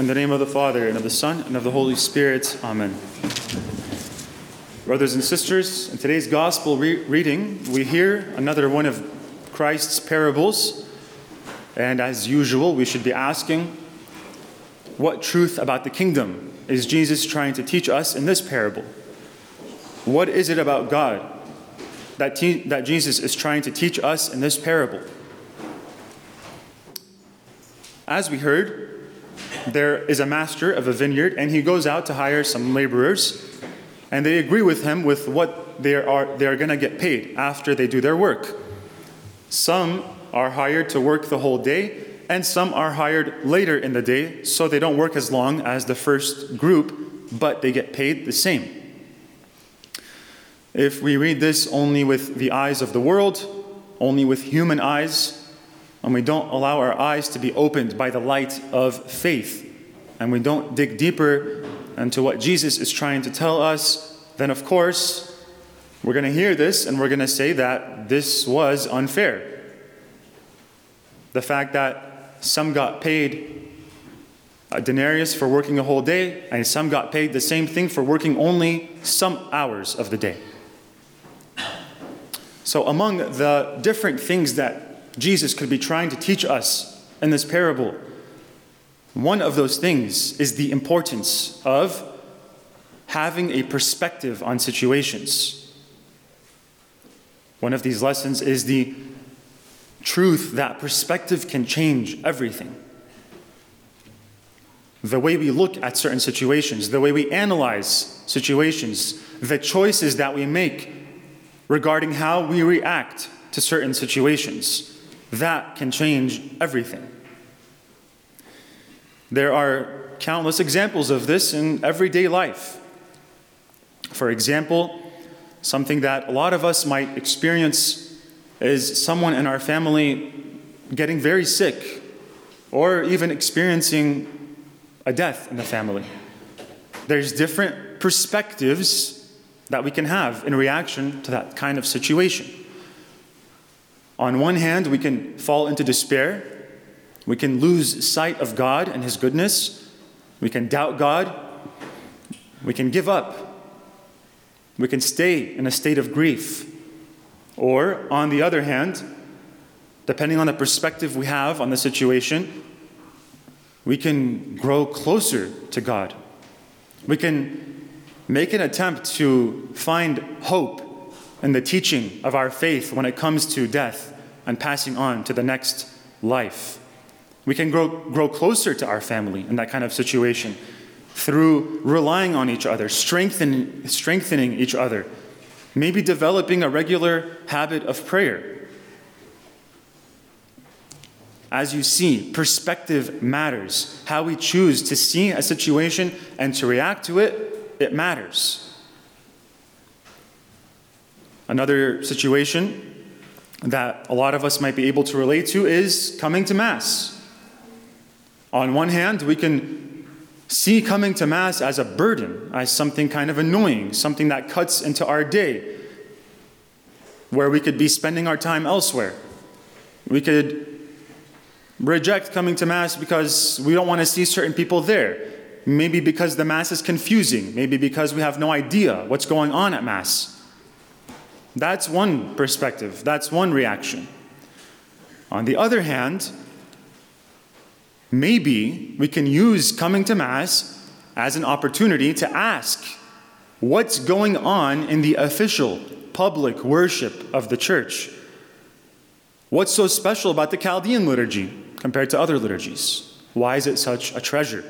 In the name of the Father, and of the Son, and of the Holy Spirit. Amen. Brothers and sisters, in today's gospel re- reading, we hear another one of Christ's parables. And as usual, we should be asking what truth about the kingdom is Jesus trying to teach us in this parable? What is it about God that, te- that Jesus is trying to teach us in this parable? As we heard, there is a master of a vineyard, and he goes out to hire some laborers, and they agree with him with what they are, they are going to get paid after they do their work. Some are hired to work the whole day, and some are hired later in the day, so they don't work as long as the first group, but they get paid the same. If we read this only with the eyes of the world, only with human eyes, and we don't allow our eyes to be opened by the light of faith, and we don't dig deeper into what Jesus is trying to tell us, then of course, we're going to hear this and we're going to say that this was unfair. The fact that some got paid a denarius for working a whole day, and some got paid the same thing for working only some hours of the day. So, among the different things that Jesus could be trying to teach us in this parable, one of those things is the importance of having a perspective on situations. One of these lessons is the truth that perspective can change everything. The way we look at certain situations, the way we analyze situations, the choices that we make regarding how we react to certain situations, that can change everything. There are countless examples of this in everyday life. For example, something that a lot of us might experience is someone in our family getting very sick or even experiencing a death in the family. There's different perspectives that we can have in reaction to that kind of situation. On one hand, we can fall into despair we can lose sight of God and His goodness. We can doubt God. We can give up. We can stay in a state of grief. Or, on the other hand, depending on the perspective we have on the situation, we can grow closer to God. We can make an attempt to find hope in the teaching of our faith when it comes to death and passing on to the next life. We can grow, grow closer to our family in that kind of situation through relying on each other, strengthening, strengthening each other, maybe developing a regular habit of prayer. As you see, perspective matters. How we choose to see a situation and to react to it, it matters. Another situation that a lot of us might be able to relate to is coming to Mass. On one hand, we can see coming to Mass as a burden, as something kind of annoying, something that cuts into our day, where we could be spending our time elsewhere. We could reject coming to Mass because we don't want to see certain people there. Maybe because the Mass is confusing. Maybe because we have no idea what's going on at Mass. That's one perspective. That's one reaction. On the other hand, maybe we can use coming to Mass as an opportunity to ask what's going on in the official public worship of the church. What's so special about the Chaldean liturgy compared to other liturgies? Why is it such a treasure?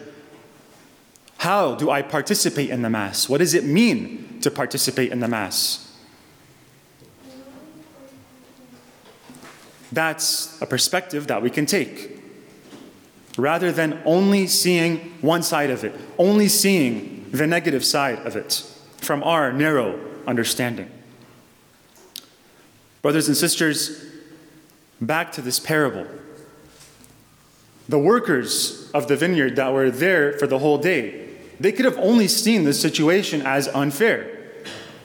How do I participate in the Mass? What does it mean to participate in the Mass? That's a perspective that we can take rather than only seeing one side of it, only seeing the negative side of it from our narrow understanding. Brothers and sisters, back to this parable. The workers of the vineyard that were there for the whole day, they could have only seen this situation as unfair.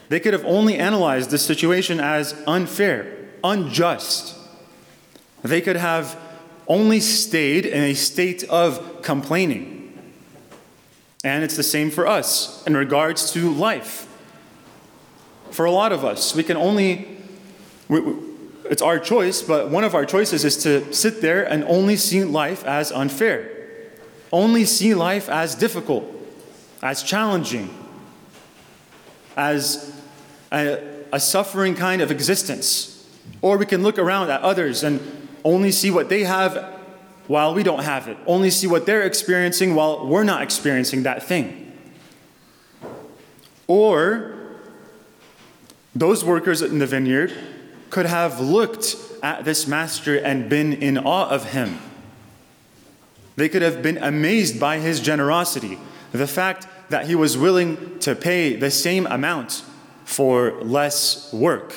They could have only analyzed this situation as unfair, unjust. They could have only stayed in a state of complaining. And it's the same for us in regards to life. For a lot of us, we can only, we, it's our choice, but one of our choices is to sit there and only see life as unfair, only see life as difficult, as challenging, as a, a suffering kind of existence. Or we can look around at others and only see what they have while we don't have it, only see what they're experiencing while we're not experiencing that thing. Or those workers in the vineyard could have looked at this master and been in awe of him. They could have been amazed by his generosity, the fact that he was willing to pay the same amount for less work,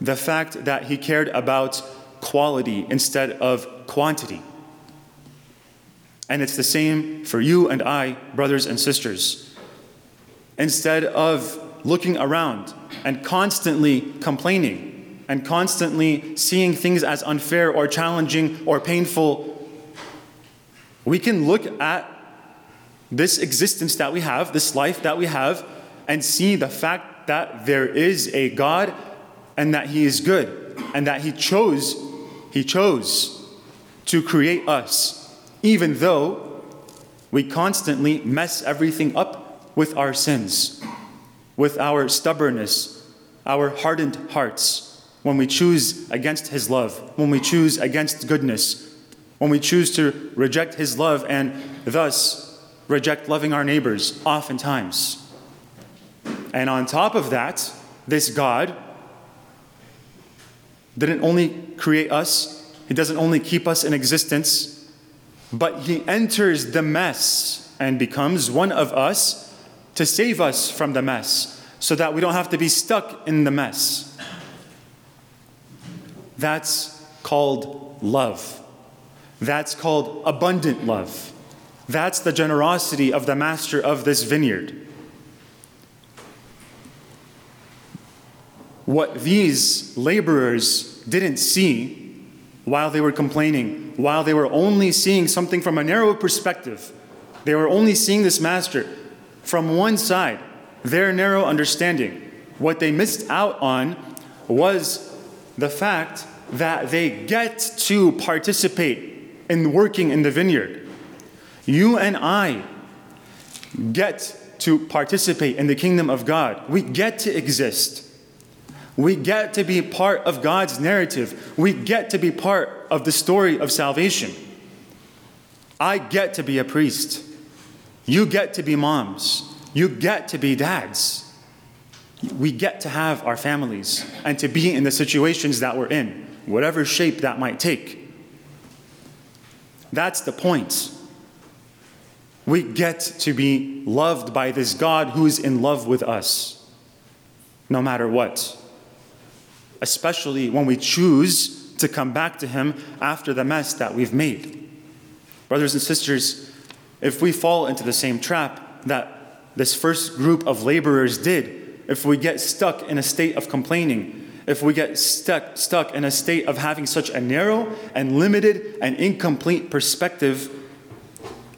the fact that he cared about quality instead of quantity. And it's the same for you and I, brothers and sisters. Instead of looking around and constantly complaining and constantly seeing things as unfair or challenging or painful, we can look at this existence that we have, this life that we have, and see the fact that there is a God and that He is good and that He chose, He chose to create us even though we constantly mess everything up with our sins, with our stubbornness, our hardened hearts, when we choose against His love, when we choose against goodness, when we choose to reject His love and thus reject loving our neighbors, oftentimes. And on top of that, this God didn't only create us, He doesn't only keep us in existence but he enters the mess and becomes one of us to save us from the mess so that we don't have to be stuck in the mess. That's called love. That's called abundant love. That's the generosity of the master of this vineyard. What these laborers didn't see while they were complaining, while they were only seeing something from a narrow perspective. They were only seeing this master from one side, their narrow understanding. What they missed out on was the fact that they get to participate in working in the vineyard. You and I get to participate in the kingdom of God. We get to exist. We get to be part of God's narrative. We get to be part of the story of salvation. I get to be a priest. You get to be moms. You get to be dads. We get to have our families and to be in the situations that we're in, whatever shape that might take. That's the point. We get to be loved by this God who is in love with us, no matter what especially when we choose to come back to Him after the mess that we've made. Brothers and sisters, if we fall into the same trap that this first group of laborers did, if we get stuck in a state of complaining, if we get stuck, stuck in a state of having such a narrow and limited and incomplete perspective,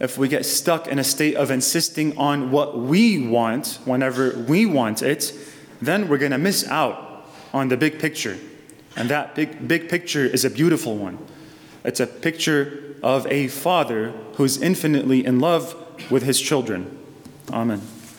if we get stuck in a state of insisting on what we want whenever we want it, then we're going to miss out on the big picture. And that big, big picture is a beautiful one. It's a picture of a father who's infinitely in love with his children. Amen.